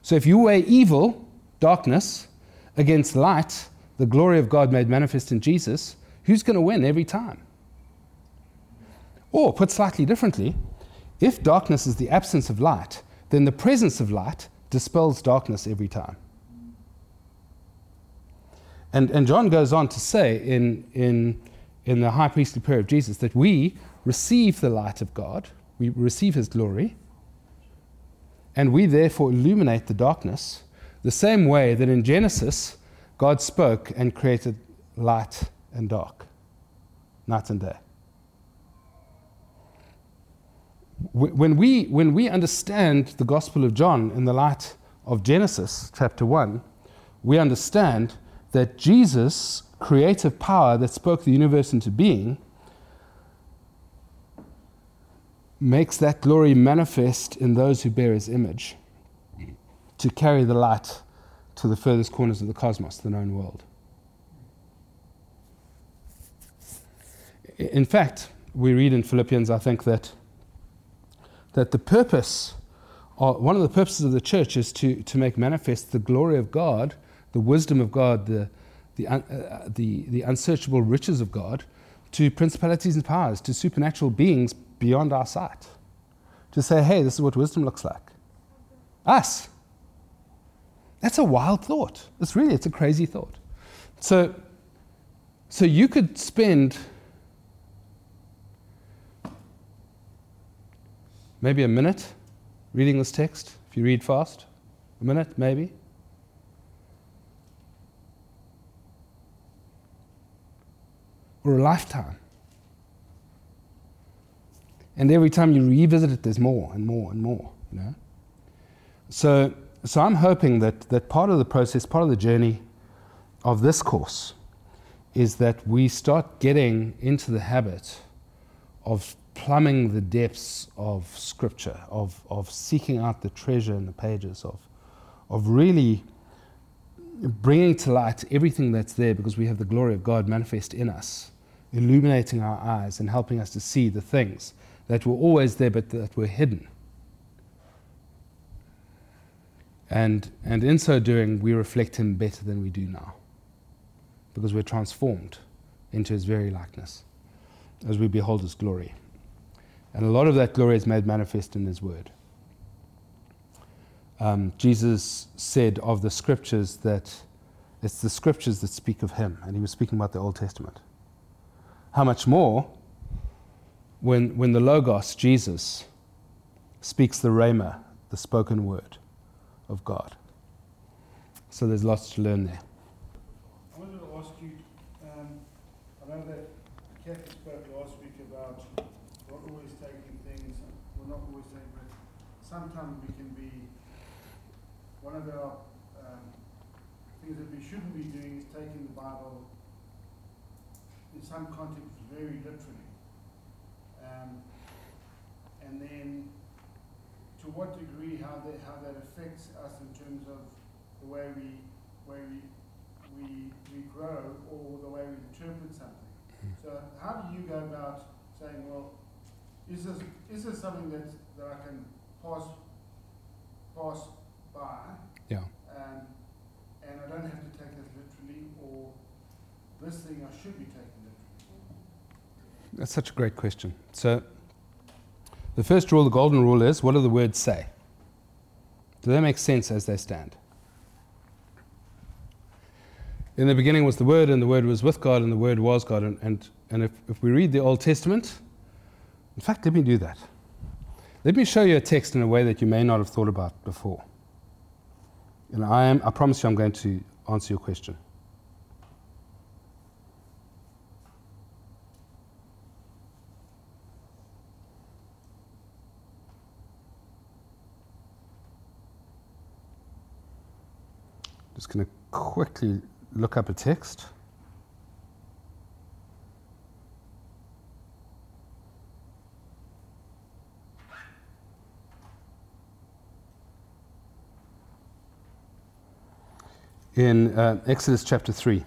So if you weigh evil, darkness, against light, the glory of God made manifest in Jesus, who's going to win every time? Or, put slightly differently, if darkness is the absence of light, then the presence of light dispels darkness every time. And, and John goes on to say in, in, in the high priestly prayer of Jesus that we receive the light of God, we receive his glory, and we therefore illuminate the darkness the same way that in Genesis God spoke and created light and dark, night and day. When we, when we understand the Gospel of John in the light of Genesis chapter 1, we understand that Jesus' creative power that spoke the universe into being makes that glory manifest in those who bear his image to carry the light to the furthest corners of the cosmos, the known world. In fact, we read in Philippians, I think, that, that the purpose, one of the purposes of the church is to, to make manifest the glory of God, the wisdom of God, the, the, uh, the, the unsearchable riches of God to principalities and powers, to supernatural beings beyond our sight. To say, hey, this is what wisdom looks like. Us. That's a wild thought. It's really, it's a crazy thought. So, so you could spend maybe a minute reading this text, if you read fast. A minute, maybe. Or a lifetime. And every time you revisit it, there's more and more and more, you know? So, so I'm hoping that, that part of the process, part of the journey of this course is that we start getting into the habit of plumbing the depths of Scripture, of, of seeking out the treasure in the pages, of, of really bringing to light everything that's there because we have the glory of God manifest in us, illuminating our eyes and helping us to see the things that were always there but that were hidden. And, and in so doing, we reflect Him better than we do now because we're transformed into His very likeness as we behold His glory. And a lot of that glory is made manifest in His Word. Um, Jesus said of the Scriptures that it's the Scriptures that speak of Him, and He was speaking about the Old Testament. How much more when, when the Logos, Jesus, speaks the Rhema, the spoken word of God. So there's lots to learn there. I wanted to ask you, um, I know that Kathy spoke last week about not always taking things, we're not always taking, but sometimes we one of our um, things that we shouldn't be doing is taking the Bible in some context very literally. Um, and then to what degree how that, how that affects us in terms of the way we, way we, we, we grow or the way we interpret something. So how do you go about saying, well, is this, is this something that, that I can pass, pass by? Yeah. Um, and I don't have to take it literally, or this thing I should be taking literally? That's such a great question. So, the first rule, the golden rule, is what do the words say? Do they make sense as they stand? In the beginning was the Word, and the Word was with God, and the Word was God. And, and, and if, if we read the Old Testament, in fact, let me do that. Let me show you a text in a way that you may not have thought about before. And I, am, I promise you, I'm going to answer your question. Just going to quickly look up a text. In uh, Exodus chapter 3.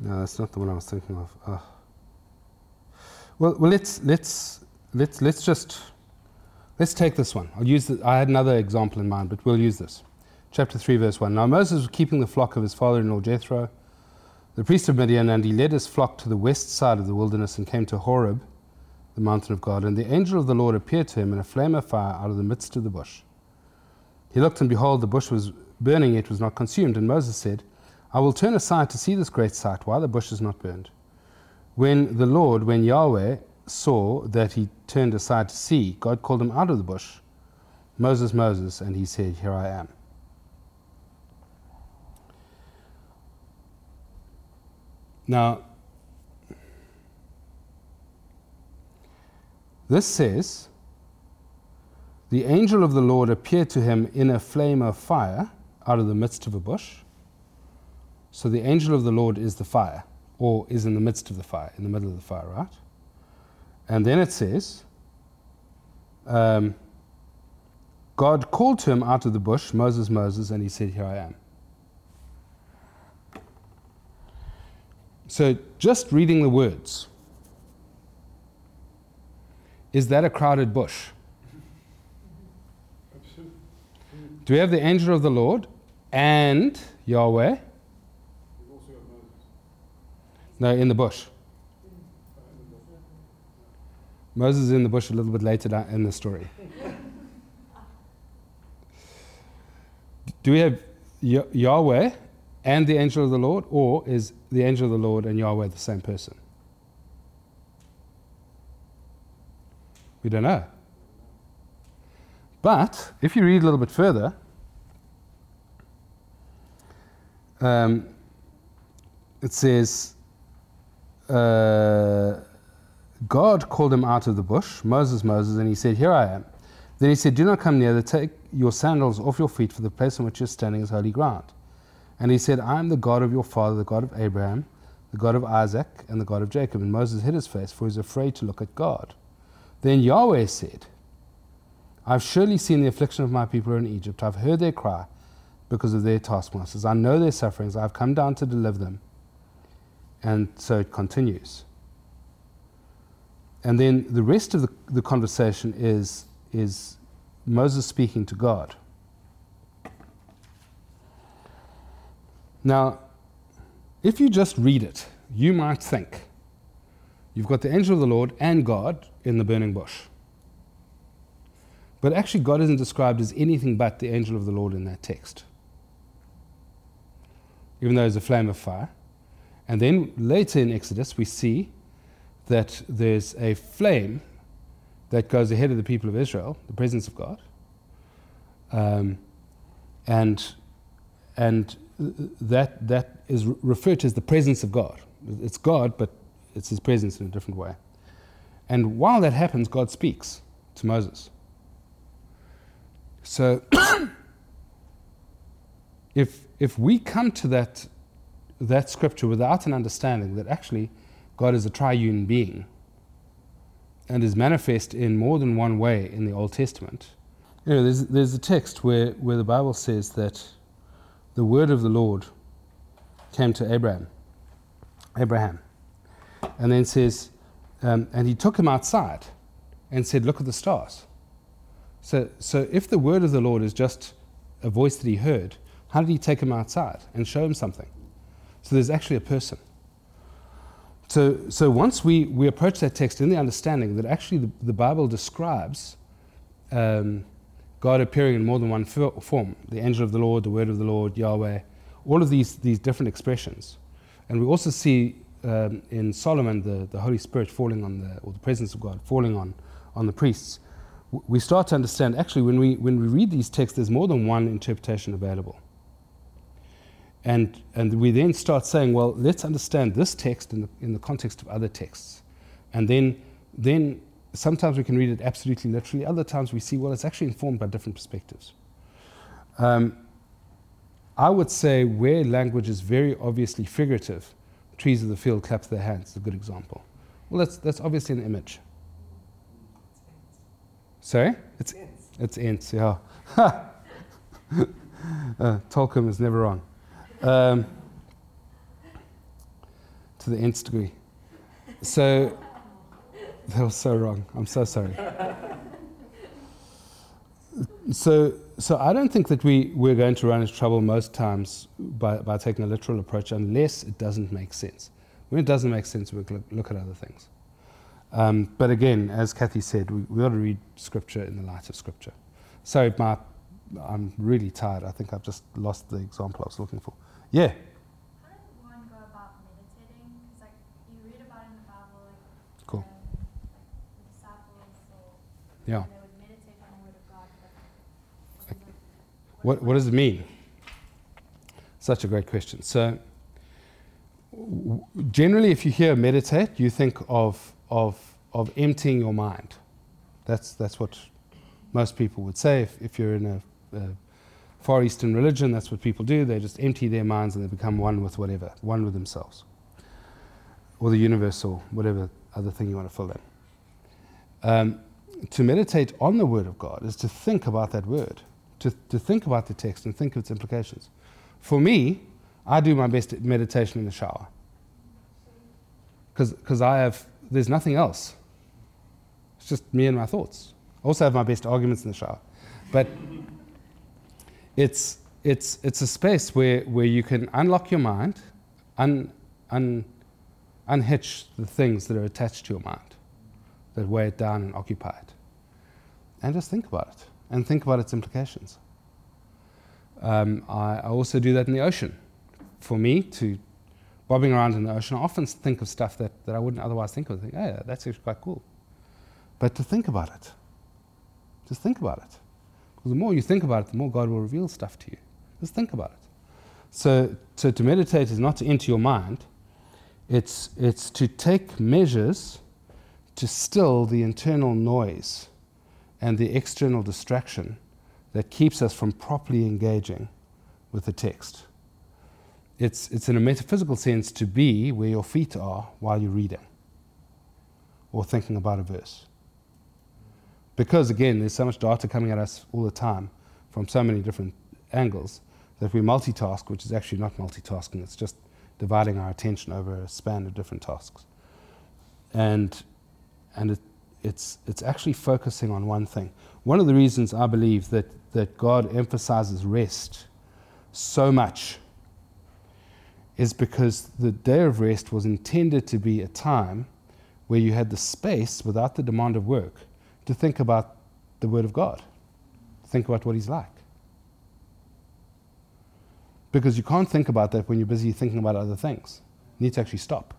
No, that's not the one I was thinking of. Well, well, let's let's let's let's just let's take this one. I'll use. The, I had another example in mind, but we'll use this. chapter 3, verse 1. Now Moses was keeping the flock of his father in law Jethro, the priest of Midian, and he led his flock to the west side of the wilderness and came to Horeb, the mountain of God. And the angel of the Lord appeared to him in a flame of fire out of the midst of the bush. He looked, and behold, the bush was burning, it was not consumed. And Moses said, I will turn aside to see this great sight, why the bush is not burned. When the Lord, when Yahweh saw that he turned aside to see, God called him out of the bush, Moses, Moses, and he said, Here I am. Now, this says, the angel of the Lord appeared to him in a flame of fire out of the midst of a bush. So the angel of the Lord is the fire, or is in the midst of the fire, in the middle of the fire, right? And then it says, um, God called to him out of the bush, Moses, Moses, and he said, Here I am. So just reading the words, is that a crowded bush? Do we have the angel of the Lord and Yahweh? No, in the bush. Moses is in the bush a little bit later in the story. Do we have Yahweh and the angel of the Lord, or is the angel of the Lord and Yahweh the same person? We don't know. But if you read a little bit further, um, it says, uh, God called him out of the bush, Moses, Moses, and he said, Here I am. Then he said, Do not come near, take your sandals off your feet, for the place on which you're standing is holy ground. And he said, I am the God of your father, the God of Abraham, the God of Isaac, and the God of Jacob. And Moses hid his face, for he was afraid to look at God. Then Yahweh said, I've surely seen the affliction of my people in Egypt. I've heard their cry because of their taskmasters. I know their sufferings. I've come down to deliver them. And so it continues. And then the rest of the, the conversation is, is Moses speaking to God. Now, if you just read it, you might think you've got the angel of the Lord and God in the burning bush. But actually, God isn't described as anything but the angel of the Lord in that text, even though it's a flame of fire. And then later in Exodus, we see that there's a flame that goes ahead of the people of Israel, the presence of God. Um, and, and that, that is referred to as the presence of God. It's God, but it's his presence in a different way. And while that happens, God speaks to Moses. So, [COUGHS] if, if we come to that, that scripture without an understanding that actually God is a triune being and is manifest in more than one way in the Old Testament, you know, there's, there's a text where, where the Bible says that the word of the Lord came to Abraham, Abraham, and then says, um, and he took him outside and said, Look at the stars. So, so if the word of the Lord is just a voice that he heard, how did he take him outside and show him something? So there's actually a person. So, so once we, we approach that text in the understanding that actually the, the Bible describes um, God appearing in more than one form the angel of the Lord, the word of the Lord, Yahweh, all of these, these different expressions. And we also see um, in Solomon the, the Holy Spirit falling on the, or the presence of God falling on, on the priests. We start to understand actually when we, when we read these texts, there's more than one interpretation available. And, and we then start saying, well, let's understand this text in the, in the context of other texts. And then, then sometimes we can read it absolutely literally, other times we see, well, it's actually informed by different perspectives. Um, I would say where language is very obviously figurative, trees of the field clap their hands is a good example. Well, that's, that's obviously an image. Sorry? It's It's ents, yeah. [LAUGHS] uh, Tolkien is never wrong. Um, to the nth degree. So, that was so wrong. I'm so sorry. so, so I don't think that we, we're going to run into trouble most times by, by taking a literal approach unless it doesn't make sense. When it doesn't make sense, we look, look at other things. Um, but again, as Kathy said, we, we ought to read Scripture in the light of Scripture. Sorry, my, I'm really tired. I think I've just lost the example I was looking for. Yeah. How did one go about meditating? Because like you read about in the Bible, like Cool. um, like the disciples, or Yeah. they would meditate on the Word of God. But Okay. What, what does it mean? Such a great question. So, w- generally, if you hear meditate, you think of, of, of emptying your mind. That's, that's what most people would say. If, if you're in a, a Far Eastern religion, that's what people do. They just empty their minds and they become one with whatever, one with themselves, or the universe, or whatever other thing you want to fill in. Um, to meditate on the Word of God is to think about that Word to, to think about the text and think of its implications. For me, I do my best at meditation in the shower. Because I have, there's nothing else. It's just me and my thoughts. I also have my best arguments in the shower. But it's, it's, it's a space where, where you can unlock your mind, un, un, unhitch the things that are attached to your mind, that weigh it down and occupy it, and just think about it and think about its implications. Um, I, I also do that in the ocean. For me, to bobbing around in the ocean, I often think of stuff that, that I wouldn't otherwise think of. I think, oh, yeah, that's actually quite cool. But to think about it, just think about it. Because the more you think about it, the more God will reveal stuff to you. Just think about it. So, so to meditate is not to enter your mind, it's, it's to take measures to still the internal noise and the external distraction that keeps us from properly engaging with the text. It's, it's in a metaphysical sense to be where your feet are while you're reading or thinking about a verse. Because, again, there's so much data coming at us all the time from so many different angles that we multitask, which is actually not multitasking, it's just dividing our attention over a span of different tasks. And, and it, it's, it's actually focusing on one thing. One of the reasons I believe that, that God emphasizes rest so much is because the day of rest was intended to be a time where you had the space without the demand of work to think about the Word of God, think about what He's like. Because you can't think about that when you're busy thinking about other things. You need to actually stop.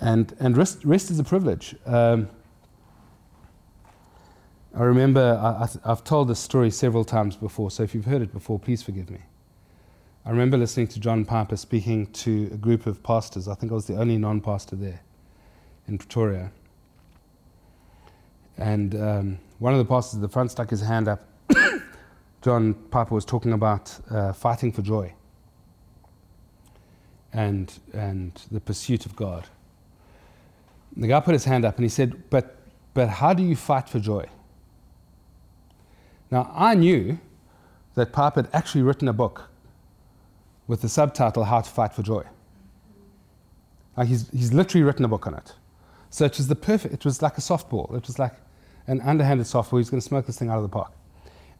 And, and rest, rest is a privilege. Um, I remember, I, I've told this story several times before, so if you've heard it before, please forgive me. I remember listening to John Piper speaking to a group of pastors. I think I was the only non pastor there in Pretoria. And um, one of the pastors at the front stuck his hand up. [COUGHS] John Piper was talking about uh, fighting for joy and, and the pursuit of God. The guy put his hand up and he said, But, but how do you fight for joy? Now, I knew that Piper had actually written a book with the subtitle How to Fight for Joy. Like he's, he's literally written a book on it. So it was the perfect, it was like a softball. It was like an underhanded softball. He's going to smoke this thing out of the park.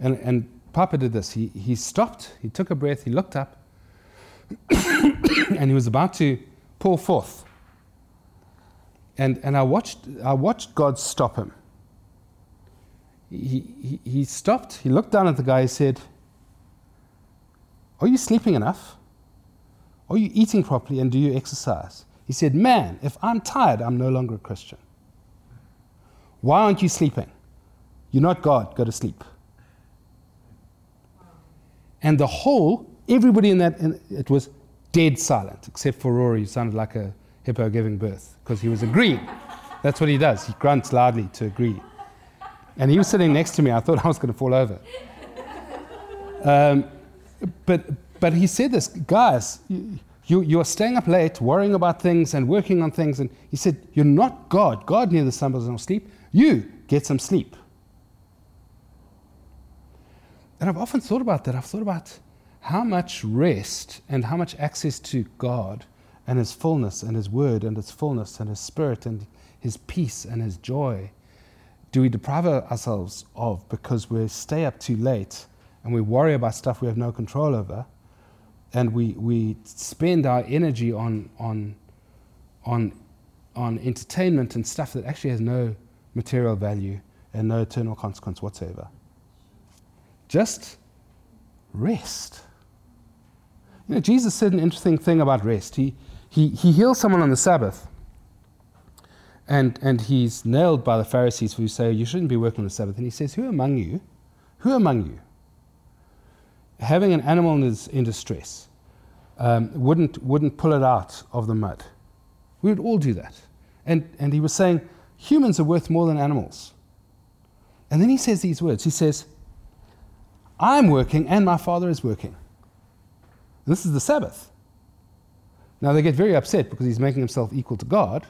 And, and Piper did this. He, he stopped, he took a breath, he looked up, [COUGHS] and he was about to pour forth. And, and I, watched, I watched God stop him. He, he, he stopped, he looked down at the guy, he said, Are you sleeping enough? Are you eating properly and do you exercise? He said, Man, if I'm tired, I'm no longer a Christian. Why aren't you sleeping? You're not God, go to sleep. And the whole, everybody in that, in, it was dead silent, except for Rory, who sounded like a hippo giving birth, because he was agreeing. That's what he does. He grunts loudly to agree. And he was sitting next to me. I thought I was going to fall over. Um, but, but he said this, guys, you, you, are staying up late, worrying about things and working on things. And he said, You're not God. God neither slumbers nor sleep. You get some sleep. And I've often thought about that. I've thought about how much rest and how much access to God and His fullness and His Word and His fullness and His Spirit and His peace and His joy do we deprive ourselves of because we stay up too late and we worry about stuff we have no control over and we, we spend our energy on, on, on, on entertainment and stuff that actually has no material value and no eternal consequence whatsoever. Just rest. You know, Jesus said an interesting thing about rest. He, he, he heals someone on the Sabbath, and, and he's nailed by the Pharisees who say, You shouldn't be working on the Sabbath. And he says, Who among you, who among you, having an animal in, in distress, um, wouldn't, wouldn't pull it out of the mud? We would all do that. And, and he was saying, Humans are worth more than animals. And then he says these words He says, I'm working and my Father is working. This is the Sabbath. Now they get very upset because he's making himself equal to God,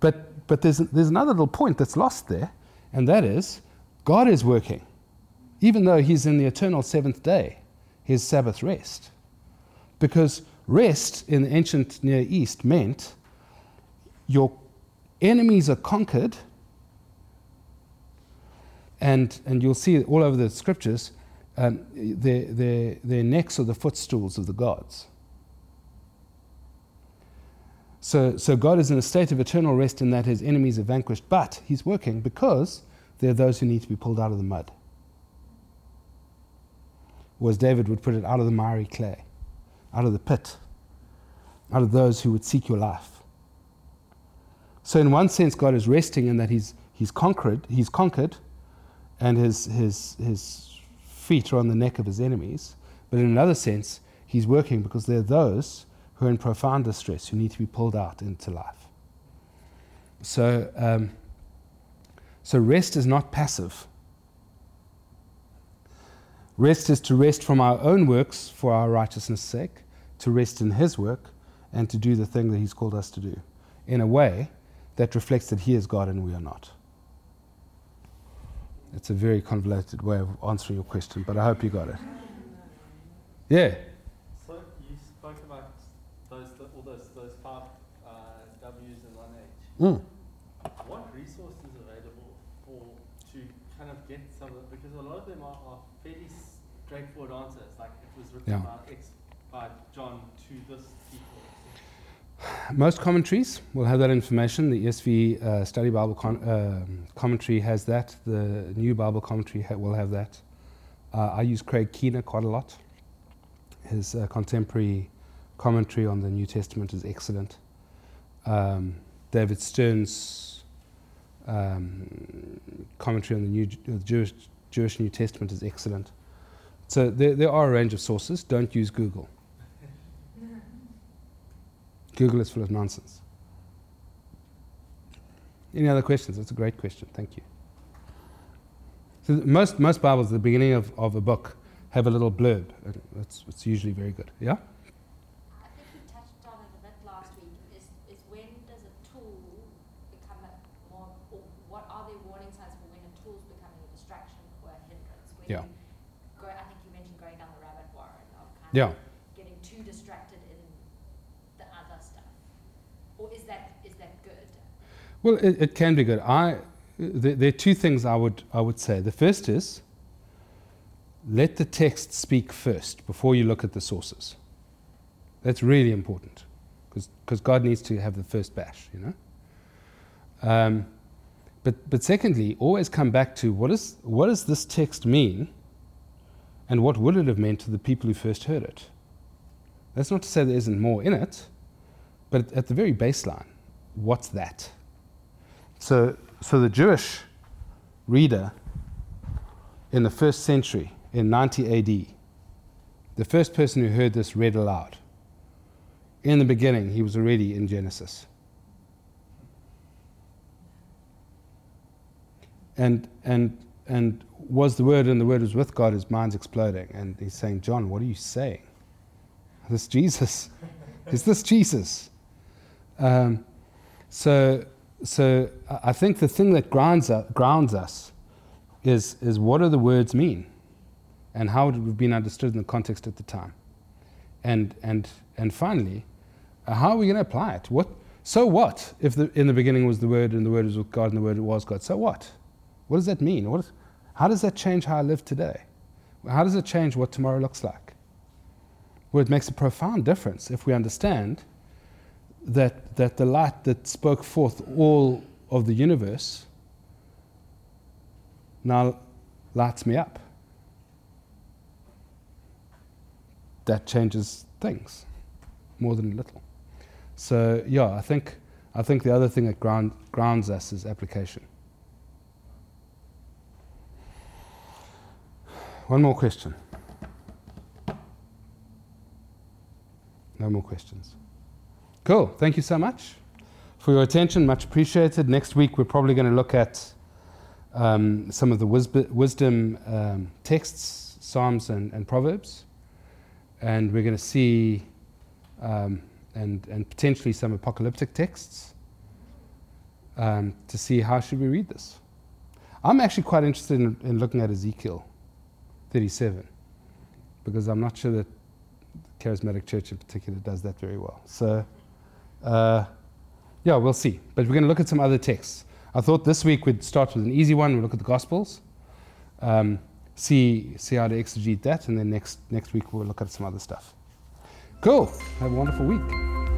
but, but there's, there's another little point that's lost there, and that is God is working. Even though he's in the eternal seventh day, his Sabbath rest. Because rest in the ancient Near East meant your enemies are conquered, and, and you'll see all over the scriptures um, their, their, their necks are the footstools of the gods. So, so God is in a state of eternal rest in that his enemies are vanquished, but he's working because there are those who need to be pulled out of the mud. Or as David would put it, out of the miry clay, out of the pit, out of those who would seek your life. So in one sense, God is resting in that he's, he's conquered, he's conquered, and his, his, his feet are on the neck of his enemies. But in another sense, he's working because there are those who are in profound distress who need to be pulled out into life. So, um, so rest is not passive. Rest is to rest from our own works for our righteousness' sake, to rest in His work, and to do the thing that He's called us to do in a way that reflects that He is God and we are not. It's a very convoluted way of answering your question, but I hope you got it. Yeah. So you spoke about those all those those five uh, W's and one H. Mm. What resources are available for to kind of get some of it? Because a lot of them are, are fairly straightforward answers. Like it was written Yeah. by X by John to this. Most commentaries will have that information. The ESV uh, Study Bible con- um commentary has that. The New Bible Commentary ha- will have that. Uh, I use Craig Keener quite a lot. His uh, contemporary commentary on the New Testament is excellent. Um, David Stern's um, commentary on the New uh, Jewish, Jewish New Testament is excellent. So there, there are a range of sources. Don't use Google. Google is full of nonsense. Any other questions? That's a great question. Thank you. So most, most Bibles, at the beginning of, of a book, have a little blurb. and It's, it's usually very good. Yeah? I Well, it, it can be good. I, there, there are two things I would, I would say. The first is let the text speak first before you look at the sources. That's really important because God needs to have the first bash, you know? Um, but, but secondly, always come back to what, is, what does this text mean and what would it have meant to the people who first heard it? That's not to say there isn't more in it, but at the very baseline, what's that? So, so the Jewish reader in the first century, in 90 AD, the first person who heard this read aloud. In the beginning, he was already in Genesis. And, and, and was the Word, and the Word was with God, his mind's exploding. And he's saying, John, what are you saying? Is This Jesus. Is this Jesus? Um, so, so I think the thing that grounds, grounds us is, is what do the words mean? And how would it have been understood in the context at the time? And, and, and finally, uh, how are we going to apply it? What, so what if the, in the beginning was the Word and the Word was with God and the Word was God? So what? What does that mean? How does that change how I live today? How does it change what tomorrow looks like? Well, it makes a profound difference if we understand that, that the light that spoke forth all of the universe now lights me up. That changes things more than a little. So yeah, I think I think the other thing that ground, grounds us is application. One more question. No more questions. Cool. Thank you so much for your attention. Much appreciated. Next week, we're probably going to look at um, some of the wisb- wisdom um, texts, Psalms and, and Proverbs. And we're going to see, um, and, and potentially some apocalyptic texts um, to see how should we read this. I'm actually quite interested in, in looking at Ezekiel 37 because I'm not sure that the charismatic church in particular does that very well. So, uh, yeah, we'll see. But we're going to look at some other texts. I thought this week we'd start with an easy one. We'll look at the Gospels, um, see see how to exegete that, and then next next week we'll look at some other stuff. Cool. Have a wonderful week.